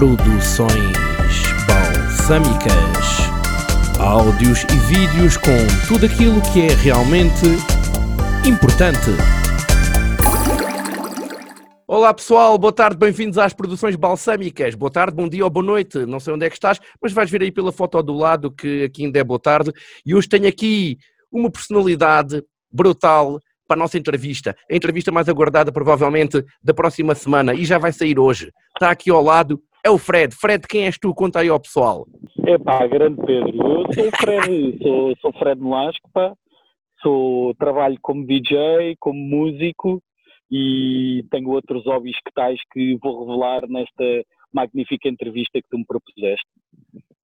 Produções balsâmicas. Áudios e vídeos com tudo aquilo que é realmente importante. Olá pessoal, boa tarde, bem-vindos às Produções Balsâmicas. Boa tarde, bom dia ou boa noite, não sei onde é que estás, mas vais ver aí pela foto do lado que aqui ainda é boa tarde. E hoje tenho aqui uma personalidade brutal para a nossa entrevista. A entrevista mais aguardada, provavelmente, da próxima semana e já vai sair hoje. Está aqui ao lado, é o Fred. Fred, quem és tu? Conta aí ao pessoal. É pá, grande Pedro. Eu sou o Fred, sou, sou Fred Nolasco, pá. Sou, trabalho como DJ, como músico e tenho outros hobbies que tais que vou revelar nesta magnífica entrevista que tu me propuseste.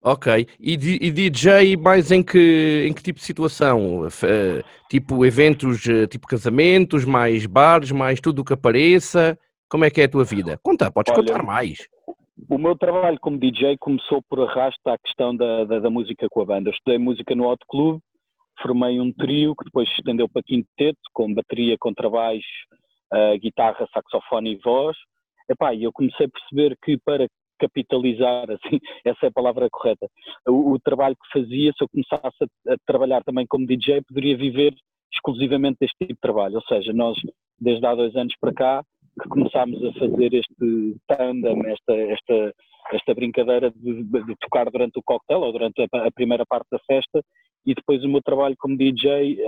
Ok. E, e, DJ mais em que, em que tipo de situação? Uh, tipo eventos, uh, tipo casamentos, mais bares, mais tudo o que apareça? Como é que é a tua vida? Conta, podes Olha, contar mais. O meu trabalho como DJ começou por arrasto à questão da, da, da, música com a banda. Eu estudei música no Hot Club, formei um trio que depois se estendeu para quinteto, com bateria, contrabaixo, uh, guitarra, saxofone e voz. Epá, e eu comecei a perceber que para capitalizar, assim, essa é a palavra correta. O, o trabalho que fazia, se eu começasse a, a, trabalhar também como DJ, poderia viver exclusivamente deste tipo de trabalho. Ou seja, nós, desde há dois anos para cá, que começámos a fazer este tandem, esta, esta, esta brincadeira de, de, tocar durante o cocktail ou durante a, a, primeira parte da festa e depois o meu trabalho como DJ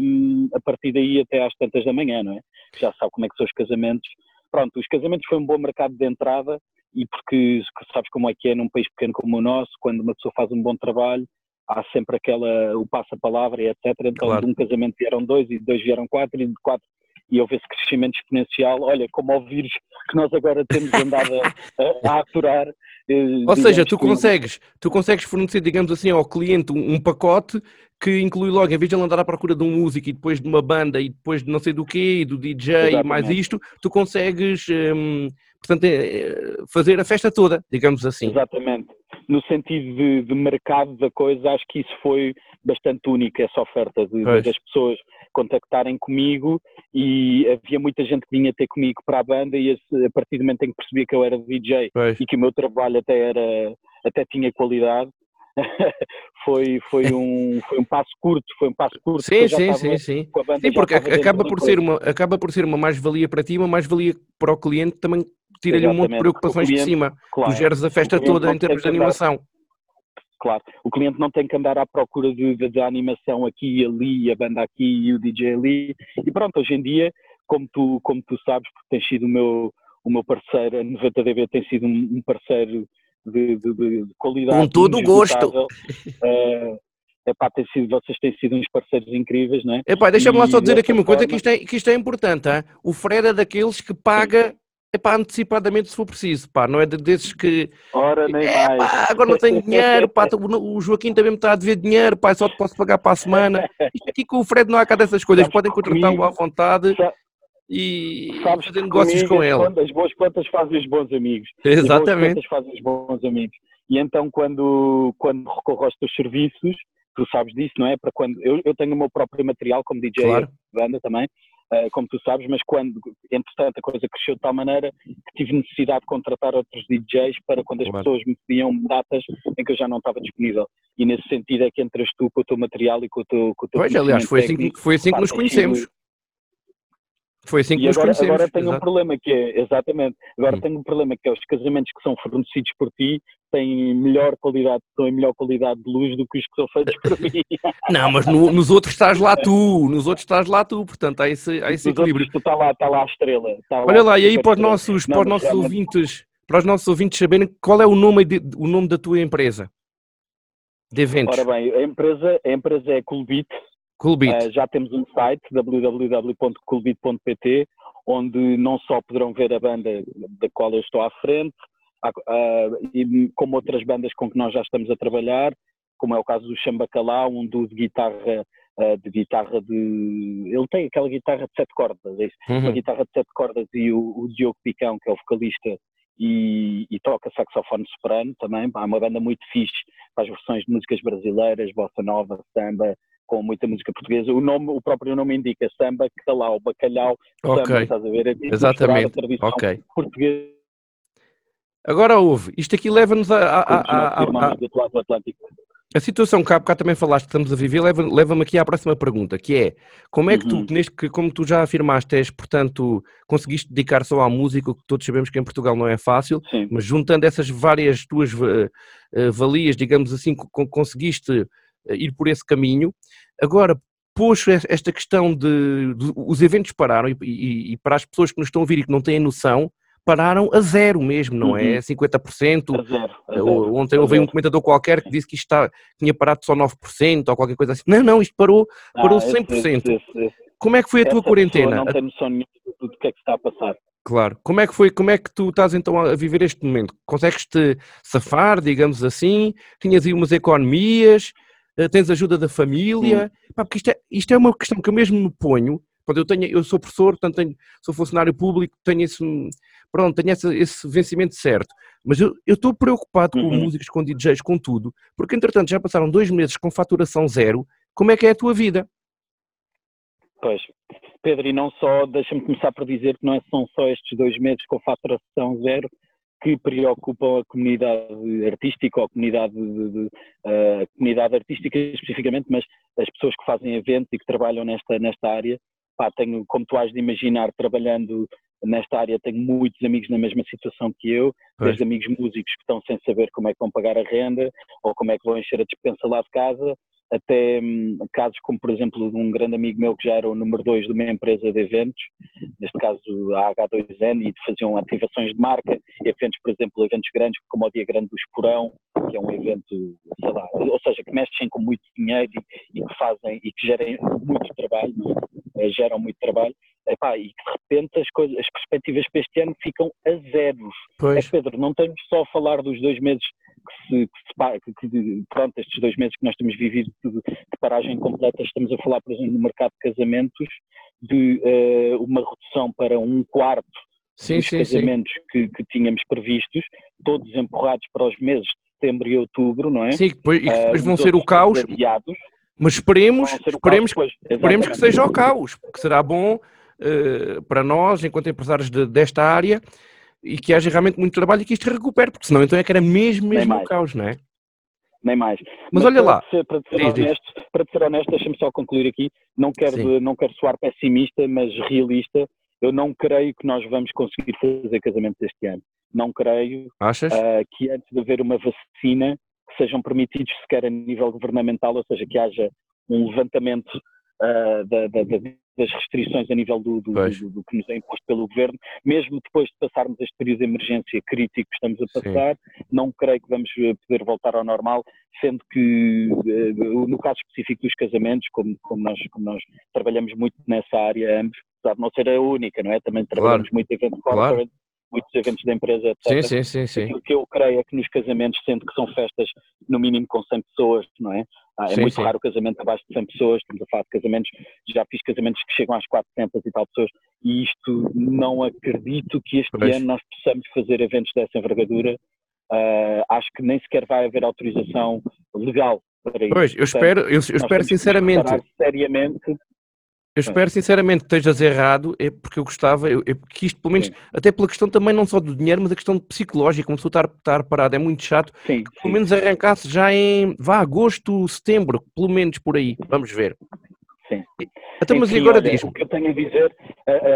um, a partir daí até às tantas da manhã, não é? Já sabe como é que são os casamentos. Pronto, os casamentos foi um bom mercado de entrada e porque sabes como é que é num país pequeno como o nosso, quando uma pessoa faz um bom trabalho, há sempre aquela, o passa-palavra e etc. Então claro. de um casamento vieram dois e de dois vieram quatro e de quatro e houve esse crescimento exponencial, olha, como ao vírus que nós agora temos andado a, a aturar. Eh, Ou seja, tu consegues, tu consegues fornecer, digamos assim, ao cliente um, um, pacote que inclui logo, em vez de ele andar à procura de um músico e depois de uma banda e depois de não sei do quê, e do DJ Exatamente. e mais isto, tu consegues, hum, portanto, é, fazer a festa toda, digamos assim. Exatamente. No sentido de, de mercado da coisa, acho que isso foi bastante único, essa oferta de, das pessoas contactarem comigo e havia muita gente que vinha ter comigo para a banda e a partir do momento em que percebia que eu era DJ pois. e que o meu trabalho até era até tinha qualidade foi, foi, um, foi um passo curto, foi um passo curto. Sim, sim, sim, sim. Sim, porque acaba por, ser uma, acaba por ser uma mais-valia para ti, uma mais-valia para o cliente, também tira-lhe um monte de preocupações cliente, de cima. Claro, tu geres a festa toda em termos de animação. Claro, o cliente não tem que andar à procura de, de, de animação aqui e ali, a banda aqui e o DJ ali. E pronto, hoje em dia, como tu, como tu sabes, porque tens sido o meu, o meu parceiro, a 90DB tem sido um, um parceiro de, de, de, qualidade. Com todo o gosto. Uh, epá, tem sido, vocês têm sido uns parceiros incríveis, não é? Epá, deixa-me lá só dizer aqui uma coisa que isto é, que isto é importante. Hein? O Fred é daqueles que paga é pá, antecipadamente se for preciso, pá, não é desses que. Ora, nem é, mais. Pá, agora não tenho dinheiro, pá, o Joaquim também me está a dever dinheiro, pá, só te posso pagar para a semana. Isto aqui com o Fred não há cá dessas coisas, podem contratá-lo à vontade e Sabes fazer negócios com ele. As boas plantas fazem os bons amigos. Exatamente. As boas plantas fazem os bons amigos. E então, quando, quando recorro aos teus serviços, tu sabes disso, não é? Para quando eu, eu tenho o meu próprio material como DJ claro. banda também, uh, como tu sabes, mas quando, entretanto, a coisa cresceu de tal maneira que tive necessidade de contratar outros DJs para quando as claro. pessoas me pediam datas em que eu já não estava disponível. E nesse sentido é que entras tu com o teu material e com o teu, com o teu Pois, aliás, foi assim, foi assim que nos conhecemos. Foi assim que e nos agora, conhecemos. Agora tenho Exato. um problema que é, exatamente, agora hum. tenho um problema que é os casamentos que são fornecidos por ti têm melhor qualidade, têm melhor qualidade de luz do que os que são feitos por mim. Não, mas no, nos outros estás lá tu, nos outros estás lá tu, portanto há esse, há esse equilíbrio. Outros, está lá, está lá a estrela. Olha lá, lá e aí para os nossos, para os nossos ouvintes, para os nossos ouvintes saberem qual é o nome, de, o nome da tua empresa de eventos. Ora bem, a empresa, a empresa é Coolbit, Coolbit. Uh, já temos um site www.coolbit.pt onde não só poderão ver a banda da qual eu estou à frente, e como outras bandas com que nós já estamos a trabalhar, como é o caso do Chambacalau, um duo de guitarra uh, de guitarra de. Ele tem aquela guitarra de sete cordas, é uhum. uma guitarra de sete cordas e o, o Diogo Picão, que é o vocalista e, e, toca saxofone soprano também. É uma banda muito fixe para as versões de músicas brasileiras, bossa nova, samba, com muita música portuguesa. O nome, o próprio nome indica samba, calau, bacalhau, okay. samba, estás a ver? É Exatamente. A okay. portuguesa Agora houve, isto aqui leva-nos a, a, a, a, a situação que há bocado também falaste que estamos a viver leva-me leva aqui à próxima pergunta, que é como é que tu, uhum. neste, que, como tu já afirmaste, és, portanto, conseguiste dedicar só à música, que todos sabemos que em Portugal não é fácil, Sim. mas juntando essas várias tuas uh, valias, digamos assim, conseguiste uh, ir por esse caminho. Agora, pôs esta questão de, de os eventos pararam e, e, e, para as pessoas que nos estão a ouvir e que não têm noção, pararam a zero mesmo, não é? uhum. é? 50%. A zero, a zero, Ontem houve um comentador qualquer que disse que isto está, tinha parado só 9% ou qualquer coisa assim. Não, não, isto parou, ah, parou 100%. Esse, esse, esse. Como é que foi a tua quarentena? Não tem noção nenhuma do que é que está a passar. Claro. Como é que foi, como é que tu estás então a viver este momento? Consegues-te safar, digamos assim? Tinhas aí umas economias? Eh, tens ajuda da família? Pá, porque isto é, isto é uma questão que eu mesmo me ponho eu, tenho, eu sou professor, portanto tenho, sou funcionário público, tenho esse, pronto, tenho esse, esse vencimento certo. Mas eu estou preocupado uhum. com músicos, com DJs, com tudo, porque entretanto já passaram dois meses com faturação zero. Como é que é a tua vida? Pois, Pedro, e não só, deixa-me começar por dizer que não é, são só estes dois meses com faturação zero que preocupam a comunidade artística ou a comunidade, de, de, a comunidade artística especificamente, mas as pessoas que fazem eventos e que trabalham nesta, nesta área, pá, tenho, como tu has de imaginar, trabalhando nesta área, tenho muitos amigos na mesma situação que eu, pois. desde amigos músicos que estão sem saber como é que vão pagar a renda ou como é que vão encher a dispensa lá de casa, até hum, casos como, por exemplo, de um grande amigo meu que já era o número 2 de uma empresa de eventos, neste caso a H2N, e faziam ativações de marca, eventos, por exemplo, eventos grandes como o Dia Grande do Esporão, que é um evento, sei lá, ou seja, que mexem com muito dinheiro e, e que fazem e que gerem muito trabalho, é? geram muito trabalho, epá, e que de repente as, coisas, as perspectivas para este ano ficam a zeros. Pois. É, Pedro, não temos só a falar dos dois meses que se, que, que, pronto, estes dois meses que nós temos vivido de, de, paragem completa, estamos a falar, por exemplo, no mercado de casamentos, de uh, uma redução para um quarto sim, dos sim, casamentos sim. Que, que, tínhamos previstos, todos empurrados para os meses de setembro e outubro, não é? Sim, depois, e depois uh, vão ser o caos. Adiados, mas esperemos, esperemos, caos, esperemos que seja o caos, que será bom uh, para nós, enquanto empresários de, desta área, e que haja realmente muito trabalho e que isto recupere, porque senão então é que era mesmo, mesmo o caos, não é? Nem mais. Mas, Mas olha para lá. Ser, para, ser diz, honesto, diz. para ser honesto, deixa-me só concluir aqui. Não quero, não quero soar pessimista, mas realista. Eu não creio que nós vamos conseguir fazer casamentos este ano. Não creio Achas? Uh, que antes de haver uma vacina que sejam permitidos sequer a nível governamental, ou seja, que haja um levantamento uh, da, da, das restrições a nível do, do, do, do, que nos é imposto pelo governo, mesmo depois de passarmos este período de emergência crítico que estamos a passar, Sim. não creio que vamos eh, poder voltar ao normal, sendo que eh, no caso específico dos casamentos, como, como, nós, como nós trabalhamos muito nessa área ambos, apesar de não ser a única, não é? Também trabalhamos claro. muito evento corporate, claro muitos eventos da empresa, etc. Sim, sim, sim, sim. O que eu creio é que nos casamentos, sendo que são festas no mínimo com 100 pessoas, não é? Ah, é sim, muito sim. raro o casamento abaixo de 100 pessoas, estamos a falar de casamentos, já fiz casamentos que chegam às 400 e tal pessoas, e isto não acredito que este pois. ano nós possamos fazer eventos dessa envergadura. Uh, acho que nem sequer vai haver autorização legal para isso. Pois, eu espero, eu, eu espero sinceramente. Seriamente eu espero sinceramente que estejas errado, é porque eu gostava, eu, eu, que isto pelo menos, sim. até pela questão também não só do dinheiro, mas a questão psicológica, como se estar, estar parado, é muito chato, sim, que pelo menos arrancasse já em, vá, agosto, setembro, pelo menos por aí, vamos ver. Sim. Então, mas Enfim, agora diz O que eu tenho a dizer,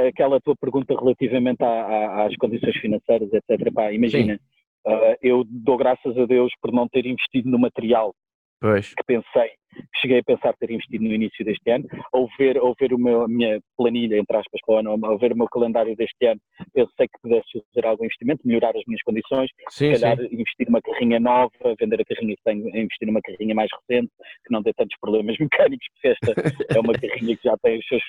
aquela tua pergunta relativamente às condições financeiras, etc. Pá, imagina, uh, eu dou graças a Deus por não ter investido no material Pois. que pensei, cheguei a pensar ter investido no início deste ano, ao ver, ao ver o meu, a minha planilha, entre aspas, para o ano, ao ver o meu calendário deste ano, pensei que pudesse fazer algum investimento, melhorar as minhas condições, sim, se calhar sim. investir numa carrinha nova, vender a carrinha que tenho, investir numa carrinha mais recente, que não dê tantos problemas mecânicos, porque esta é uma carrinha que já tem os seus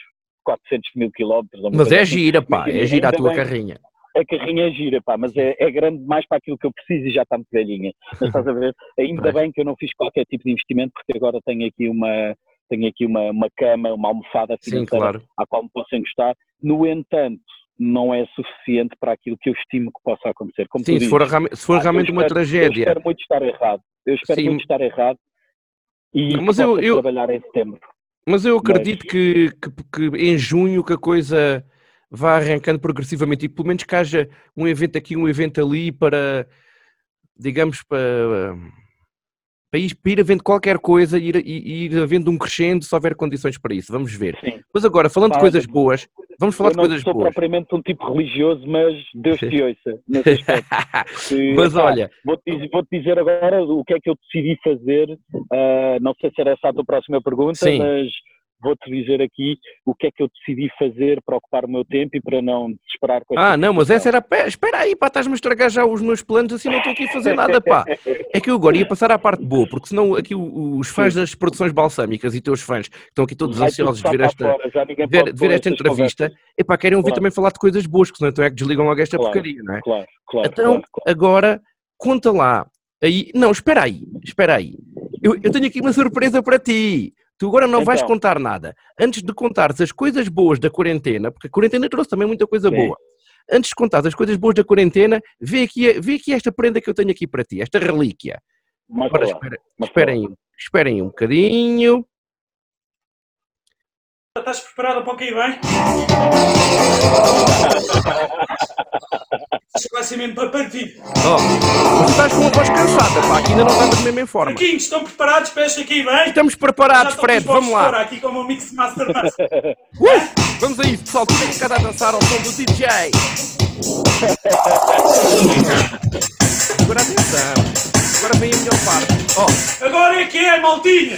400 mil quilómetros. Mas é assim. gira, pá, é gira a tua bem, carrinha a carrinha é gira, pá, mas é, é, grande mais para aquilo que eu preciso e já está muito velhinha. Mas estás a ver? Ainda bem que eu não fiz qualquer tipo de investimento, porque agora tenho aqui uma, tenho aqui uma, uma cama, uma almofada financeira Sim, claro. à qual me posso encostar. No entanto, não é suficiente para aquilo que eu estimo que possa acontecer. Como Sim, se for, se for ah, realmente espero, uma tragédia. Eu espero muito estar errado. Eu espero Sim. muito estar errado e mas eu, eu, trabalhar em setembro. Mas eu acredito mas... que, que, que, em junho que a coisa vá arrancando progressivamente e pelo menos que haja um evento aqui, um evento ali para, digamos, para, para, ir, para ir havendo qualquer coisa e ir, ir, havendo um crescendo se houver condições para isso. Vamos ver. Sim. Mas agora, falando Fala, de coisas boas, vamos falar de coisas boas. Eu não sou propriamente um tipo religioso, mas Deus te ouça nesse aspecto. mas olha... Vou-te vou dizer agora o que é que eu decidi fazer. Uh, não sei se era essa a tua próxima pergunta, Sim. mas vou-te dizer aqui o que é que eu decidi fazer para ocupar o meu tempo e para não desesperar com Ah, não, mas essa era. Espera aí, pá, estás-me a estragar já os meus planos, assim não estou aqui a fazer nada, pá. É que eu agora ia passar à parte boa, porque senão aqui os fãs das produções balsâmicas e teus fãs, que estão aqui todos ansiosos de ver esta, ver, ver esta entrevista, epá, querem ouvir claro. também falar de coisas boas, que senão então é que desligam logo esta claro, porcaria, não é? Claro, claro. Então, claro, agora, conta lá. Aí, não, espera aí, espera aí. Eu, eu tenho aqui uma surpresa para ti. Tu agora não então. vais contar nada. Antes de contares as coisas boas da quarentena, porque a quarentena trouxe também muita coisa Sim. boa. Antes de contar as coisas boas da quarentena, vê aqui, vê aqui esta prenda que eu tenho aqui para ti, esta relíquia. agora espera, esperem, esperem um bocadinho. Estás preparado para o que vem? Vai ser mesmo para partir. Oh, estás com uma voz cansada, pá, aqui ainda não estamos mesmo em forma. Marquinhos, estão preparados para este aqui, bem? Estamos preparados, Fred, vamos lá. aqui como o Mix Master uh, Vamos a isso, pessoal, tudo ficado a dançar ao som do DJ. Agora atenção. Agora vem a melhor parte. Oh. Agora é que é, maltinha!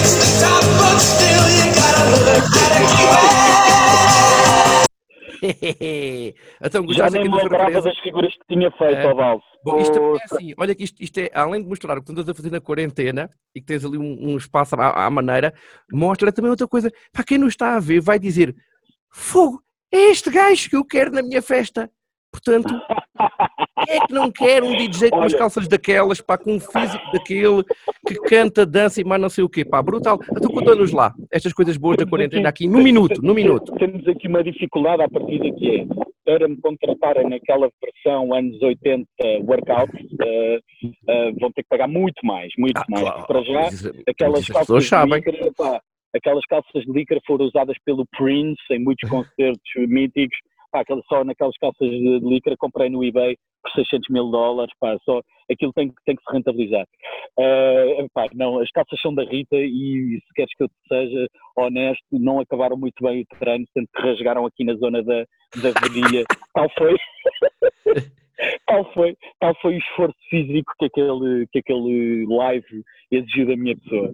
então, Já nem me lembrava das figuras que tinha feito é. ao Valse. Bom, isto também é assim, olha que isto, isto, é, além de mostrar o que tu andas a fazer na quarentena e que tens ali um, um espaço à, à, maneira, mostra também outra coisa. Para quem não está a ver, vai dizer: Fogo, é este gajo que eu quero na minha festa. Portanto, é que não quer um DJ com umas calças daquelas, pá, com um físico daquele, que canta, dança e mais não sei o quê, pá, brutal. Então conta-nos lá, estas coisas boas da quarentena aqui, no minuto, no minuto. Temos aqui uma dificuldade à partida que é, para me contratarem naquela versão anos 80 workout, uh, uh, vão ter que pagar muito mais, muito ah, mais. Claro. Para já, aquelas calças de licra, pá, aquelas calças de licra foram usadas pelo Prince em muitos concertos míticos, pá, só naquelas calças de, de licra comprei no eBay por 600 mil dólares, pá, só aquilo tem, tem que se rentabilizar. Uh, pá, não, as calças são da Rita e se queres que eu seja honesto, não acabaram muito bem o treino, sendo que rasgaram aqui na zona da, da virilha. Tal foi. tal foi, tal foi o esforço físico que aquele, que aquele live exigiu da minha pessoa.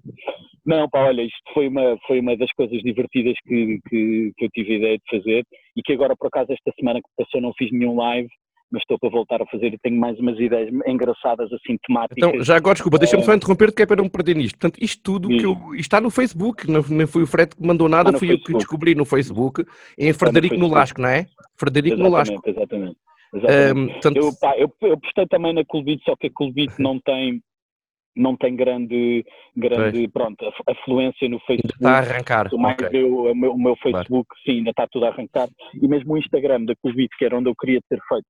Não, pá, olha, isto foi uma, foi uma das coisas divertidas que, que, que eu tive a ideia de fazer e que agora, por acaso, esta semana que passou não fiz nenhum live, mas estou para voltar a fazer e tenho mais umas ideias engraçadas, assim, temáticas. Então, já agora, desculpa, deixa-me só interromper, que é para não perder nisto. Portanto, isto tudo que eu, isto está no Facebook, não, não foi o Fred que mandou nada, fui Facebook. eu que descobri no Facebook, em Frederico no Nolasco, não é? Frederico exatamente, Nolasco. Exatamente, exatamente. Um, portanto... eu, pá, eu, eu postei também na Colbit, só que a Colbit não tem não tem grande, grande pronto, afluência no Facebook. Está a arrancar. Mais okay. eu, o, meu, o meu Facebook, claro. sim, ainda está tudo a arrancar. E mesmo o Instagram da Covid, que era onde eu queria ter feito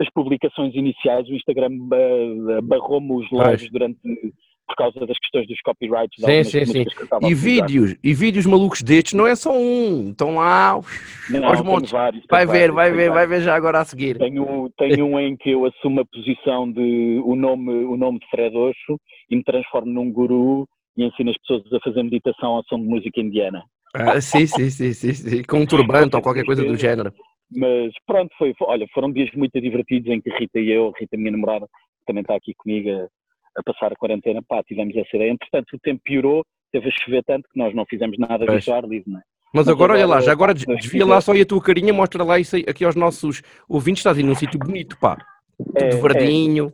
as publicações iniciais, o Instagram barrou-me os lives durante por causa das questões dos copyrights. Sim, sim, sim. E vídeos, e vídeos malucos destes não é só um, estão lá não, aos montes. Vários, vai ver, vários, vai ver, vários. vai ver já agora a seguir. Tenho, tenho um em que eu assumo a posição de o nome, o nome de Fred Oxo e me transformo num guru e ensino as pessoas a fazer meditação ao som de música indiana. Ah, sim, sim, sim, sim, sim, com um turbante ou qualquer coisa do género. Mas pronto, foi, olha, foram dias muito divertidos em que Rita e eu, Rita, minha namorada, que também está aqui comigo a, a, passar a quarentena, pá, tivemos essa ideia. Entretanto, o tempo piorou, teve a chover tanto que nós não fizemos nada de ar livre, não é? Mas, agora, olha lá, já agora desvia lá só aí a tua carinha, mostra lá isso aqui aos nossos ouvintes, estás aí num sítio bonito, pá. É, Tudo verdinho.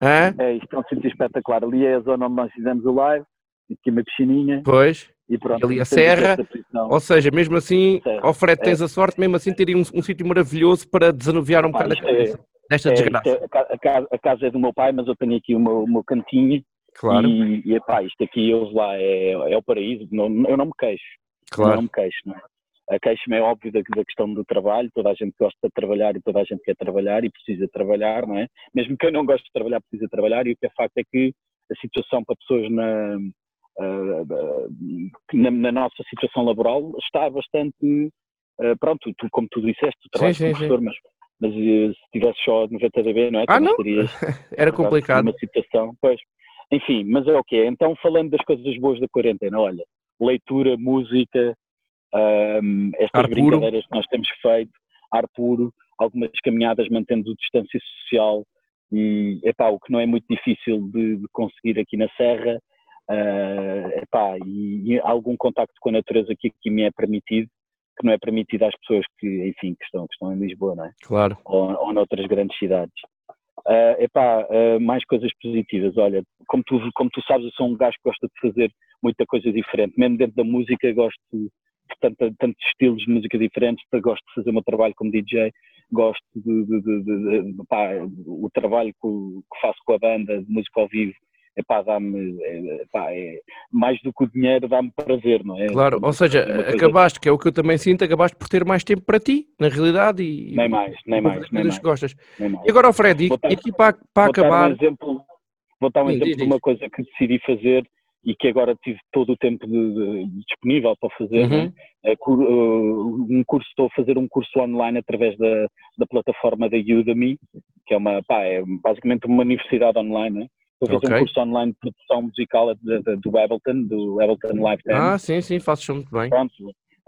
É. é, isto é um sítio espetacular. Ali é a zona onde nós fizemos o live, aqui uma piscininha. Pois. E pronto, Ali a serra. Ou seja, mesmo assim, ao Fred tens a sorte, mesmo assim, ter um, um sítio maravilhoso para desanuviar um Pá, bocado é- desta É, desgraça. é- a, ca- a casa, a casa é do meu pai, mas eu tenho aqui o meu, o meu cantinho Claro, e, e epá, isto aqui eu lá é, é o paraíso, não, eu não me queixo, eu claro. não me queixo, não é? A queixa-me é óbvio da, da questão do trabalho, toda a gente gosta de trabalhar e toda a gente quer trabalhar e precisa trabalhar, não é? Mesmo quem não gosta de trabalhar precisa trabalhar e o que é facto é que a situação para pessoas na, na, na nossa situação laboral está bastante, ah, pronto, tu, como tu disseste, tu trabalhas sim, sim. professor, mas, mas eh, se tivesse só 90 dB, não é? Ah, não? estarias Era complicado. uma situação, pois. Enfim, mas é o que é. Então, falando das coisas boas da quarentena, olha, leitura, música, ahm, estas Ar puro. brincadeiras que nós temos feito, ar puro, algumas caminhadas mantendo distância social e, epá, o que não é muito difícil de, de conseguir aqui na Serra, ah, epá, e, e algum contacto com a natureza que aqui me é permitido, que não é permitido às pessoas que, enfim, que estão, que estão em Lisboa, não é? Claro. ou, ou noutras grandes cidades. Ah, epá, ah, mais coisas positivas. Olha, como tu, como tu sabes, eu sou um gajo que gosta de fazer muita coisa diferente. Mesmo dentro da música, gosto de tanto, tantos estilos de música diferentes. Gosto de fazer o meu trabalho como DJ. Gosto de, de- de- de- de- pá, o trabalho que, que faço com a banda de música ao vivo. Epá, dá-me, é, epá, é, mais do que o dinheiro, dá-me prazer, não é? Claro, ou seja, É acabaste, que é o que eu também sinto, acabaste por ter mais tempo para ti, na realidade, e Nem mais, nem mais, nem mais. gostas. nem mais. E agora, Fred, e, dar- aqui para, para vou dar acabar, um exemplo, vou dar um Sim, exemplo diz, de uma coisa que decidi fazer e que agora tive todo o tempo de- de- disponível para fazer. Uhum. né? É cur- uh, um curso, estou a fazer um curso online através da, da plataforma da Udemy, que é uma, pá, é basicamente uma universidade online. Né? Estou a fazer Ok. um curso online de produção musical de- de- do Ableton, do Ableton Live 10. ah, sim, sim, fazes muito bem. Pronto,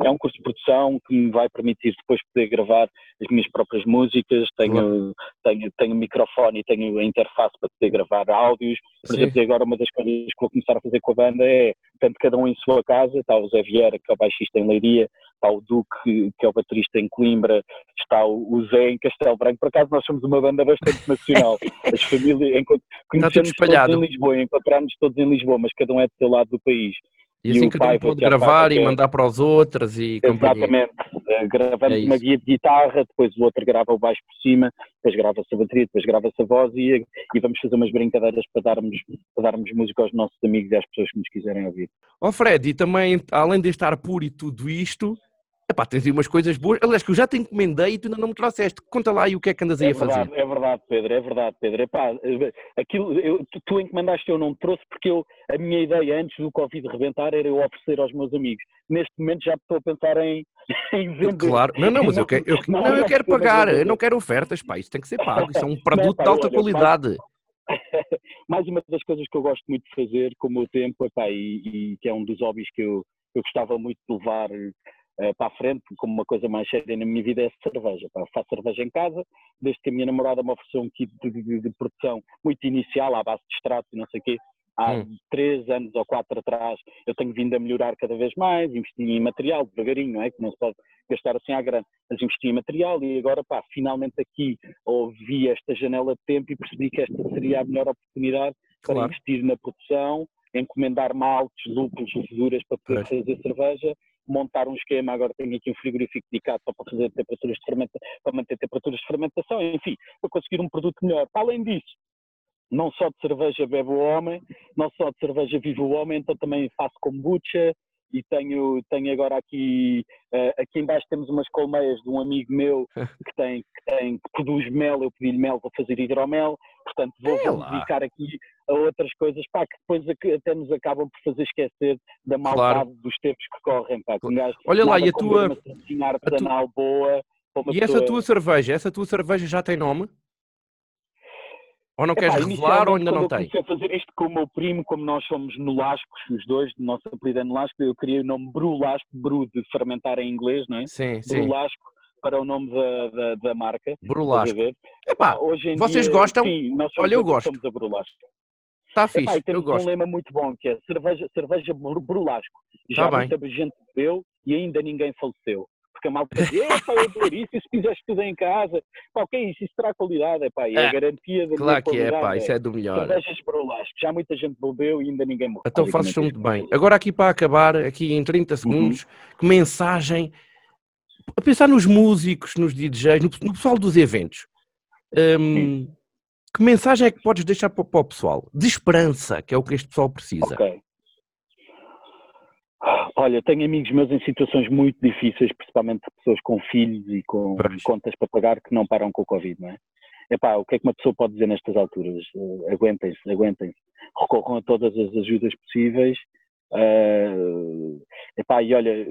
é um curso de produção que me vai permitir depois poder gravar as minhas próprias músicas, tenho, tenho, tenho microfone e tenho a interface para poder gravar áudios. Por Sim. exemplo, agora uma das coisas que vou começar a fazer com a banda é, tanto cada um em sua casa, está o Zé Vieira, que é o baixista em Leiria, está o Duque, que é o baterista em Coimbra, está o Zé em Castelo Branco. Por acaso nós somos uma banda bastante nacional. As famílias, conhecemos todos em Lisboa, encontramos todos em Lisboa, mas cada um é do seu lado do país. E E assim cada um pai pode gravar que e mandar para os outros e companhia. Exatamente. Eh, gravamos É uma guia de guitarra, depois o outro grava o baixo por cima, depois grava-se a bateria, depois grava-se a voz e, e vamos fazer umas brincadeiras para darmos, para darmos música aos nossos amigos e às pessoas que nos quiserem ouvir. Ó Fred, e também, além de estar puro e tudo isto, epá, tens aí umas coisas boas. Aliás, que eu já te encomendei e tu ainda não me trouxeste. Conta lá aí o que é que andas aí É a fazer. verdade, é verdade, Pedro, é verdade, Pedro. Epá, eh, aquilo, eu, tu, tu encomendaste eu não trouxe porque eu, a minha ideia antes do Covid rebentar era eu oferecer aos meus amigos. Neste momento já estou a pensar em, em vender. Claro, não, não, mas eu quero, eu, Não, não, eu não, quero não, pagar, não, não. eu não quero ofertas, pá, isso tem que ser pago, isso é um produto pá, de alta olha, qualidade. mais uma das coisas que eu gosto muito de fazer com o meu tempo epá, e, e que é um dos hobbies que eu, eu gostava muito de levar eh, para a frente como uma coisa mais séria na minha vida é a cerveja. Pá. Faço cerveja em casa, desde que a minha namorada me ofereceu um kit de, de- de produção muito inicial, à base de extrato e não sei o quê. Há Hum. três anos ou quatro atrás eu tenho vindo a melhorar cada vez mais, investi em material devagarinho, não é? Que não se pode gastar assim à grande, mas investi em material e agora, pá, finalmente aqui ouvi esta janela de tempo e percebi que esta seria a melhor oportunidade para Claro. investir na produção, encomendar maltes, lúpulos, leveduras para poder fazer cerveja, montar um esquema, agora tenho aqui um frigorífico dedicado só para fazer temperaturas de fermenta, para manter temperaturas de fermentação, enfim, para conseguir um produto melhor. Além disso, não só de cerveja bebe o homem, não só de cerveja vive o homem, então também faço kombucha e tenho, tenho agora aqui, eh, aqui embaixo temos umas colmeias de um amigo meu que tem, que tem, que produz mel, eu pedi-lhe mel para fazer hidromel, portanto vou, É vou dedicar aqui a outras coisas, pá, que depois até nos acabam por fazer esquecer da maldade dos tempos que correm, pá. que um gajo- Olha lá, e a tua- uma artesanal boa, para uma E essa pessoa- tua cerveja, essa tua cerveja já tem nome? Ou não Epá, queres revelar ou ainda não tem? Eu comecei a fazer isto com o meu primo, como nós somos nolascos, os dois, o nosso apelido é nolasco, eu criei o nome Brulasco, Bru de fermentar em inglês, não é? Sim, sim. Brulasco para o nome da, da, da marca. Brulasco. Epá, Hoje em vocês dia, gostam? Sim, nós somos Olha, eu a- gosto. Somos a Brulasco. está Epá, fixe, e eu temos um gosto. lema muito bom que é cerveja, cerveja Bru- Brulasco. Já Tá bem. muita gente bebeu e ainda ninguém faleceu. Porque a malta pá, eu adoro isso, se fizeres tudo em casa, pá, o que é isso? Isso terá qualidade, é pá, e é É, a garantia da Claro que é, pá, isso é do melhor. cervejas para o lasco, já muita gente bebeu e ainda ninguém morreu. Então fazes basicamente muito bem. Agora aqui para acabar, aqui em 30 segundos, que mensagem, a pensar nos músicos, nos DJs, no, no pessoal dos eventos, hum, que mensagem é que podes deixar para, para o pessoal? De esperança, que é o que este pessoal precisa. Ok. Olha, tenho amigos meus em situações muito difíceis, principalmente pessoas com filhos e com Pois. contas para pagar que não param com o Covid, não é? Epá, o que é que uma pessoa pode dizer nestas alturas? Eh, aguentem-se, aguentem-se. Recorram a todas as ajudas possíveis. Eh, epá, e olha,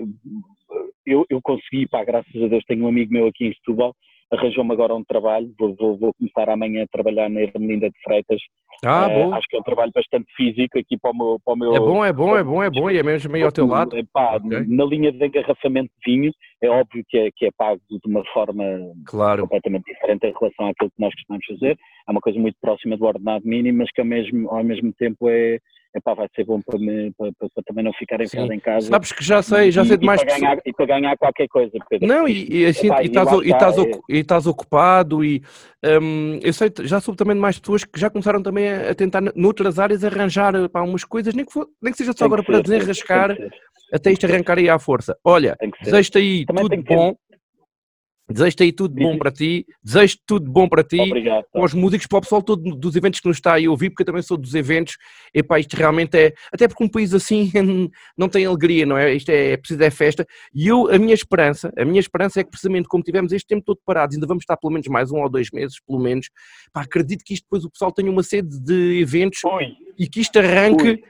eu, eu consegui, pá, graças a Deus, tenho um amigo meu aqui em Setúbal, arranjou-me agora um trabalho, vou, vou, vou começar amanhã a trabalhar na Ermelinda de Freitas. Ah, Eh, bom. acho que é um trabalho bastante físico aqui para o meu... Para o meu É bom, é bom, é bom, é bom, e é mesmo meio ao teu lado. Epá, Ok. Na linha de engarrafamento de vinho, é óbvio que é, que é pago de uma forma Claro. completamente diferente em relação àquilo que nós costumamos fazer. É uma coisa muito próxima do ordenado mínimo, mas que ao mesmo, ao mesmo tempo é, epá, vai ser bom para, me, para, para- para também não ficar enfiado em casa. Sabes que já sei, já E- sei e mais para pessoas. ganhar, E para ganhar qualquer coisa, Pedro. Não, e, e assim, Epá, e e estás, e e ocupado e hum, eu sei, já soube também de mais pessoas que já começaram também a, tentar noutras áreas arranjar pá, umas coisas, nem que, for- nem que seja só agora para desenrascar até isto arrancar aí à força. Olha, desejo-te aí Também tudo bom, desejo-te aí tudo bom para ti, desejo-te tudo bom para ti, Obrigado. tá. para os músicos, para o pessoal todo dos eventos que nos está aí a ouvir, porque eu também sou dos eventos, e pá, isto realmente é, até porque um país assim não tem alegria, não é? Isto é, é preciso é festa, e eu, a minha esperança, a minha esperança é que precisamente como tivemos este tempo todo parados, ainda vamos estar pelo menos mais um ou dois meses, pelo menos, pá, acredito que isto depois o pessoal tenha uma sede de eventos Ui, e que isto arranque, Ui.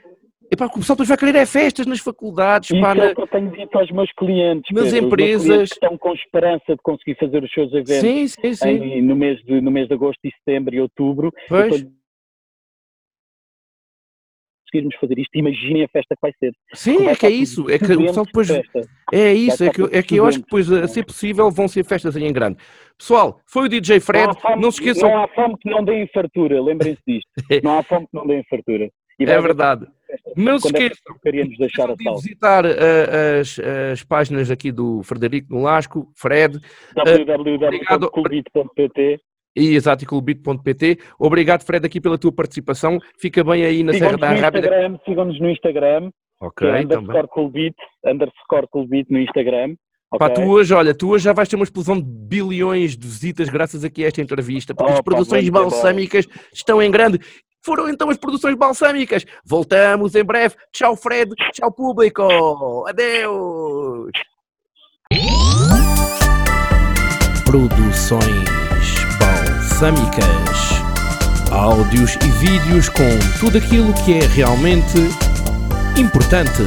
E pá, que o pessoal depois vai querer é festas nas faculdades, isso pá, é o que eu tenho dito aos meus clientes. nas empresas. clientes que estão com esperança de conseguir fazer os seus eventos sim, sim, sim, em- no, mês de, no mês de agosto e setembro e outubro. pois. Depois conseguirmos fazer isto, imaginem a festa que vai ser. Sim, Vai é que é isso, é que o pessoal depois. É isso, é que, é que eu acho que depois, a ser possível, vão ser festas aí em grande. Pessoal, foi o DJ Fred, não, fome, não se esqueçam, não há fome que não dê fartura, lembrem-se disto. Não há fome que não dê fartura. É verdade. Não se Quando é que esqueçam deixar de visitar uh, as, as páginas aqui do Frederico Nolasco, Fred, www.clubit.pt e exaticalbeat.pt. Obrigado, Fred, aqui pela tua participação. Fica bem aí na Serra da Rábida. Instagram, sigam-nos no Instagram, Ok, é também. underscore Clubit, underscore Clubit no Instagram. Pá, ok? tu hoje, olha, tu hoje já vais ter uma explosão de bilhões de visitas graças aqui a esta entrevista, porque as Oh, pá, produções embora. balsâmicas estão em grande. Foram então as produções balsâmicas. Voltamos em breve. Tchau, Fred. Tchau, público. Adeus. Produções balsâmicas. Áudios e vídeos com tudo aquilo que é realmente importante.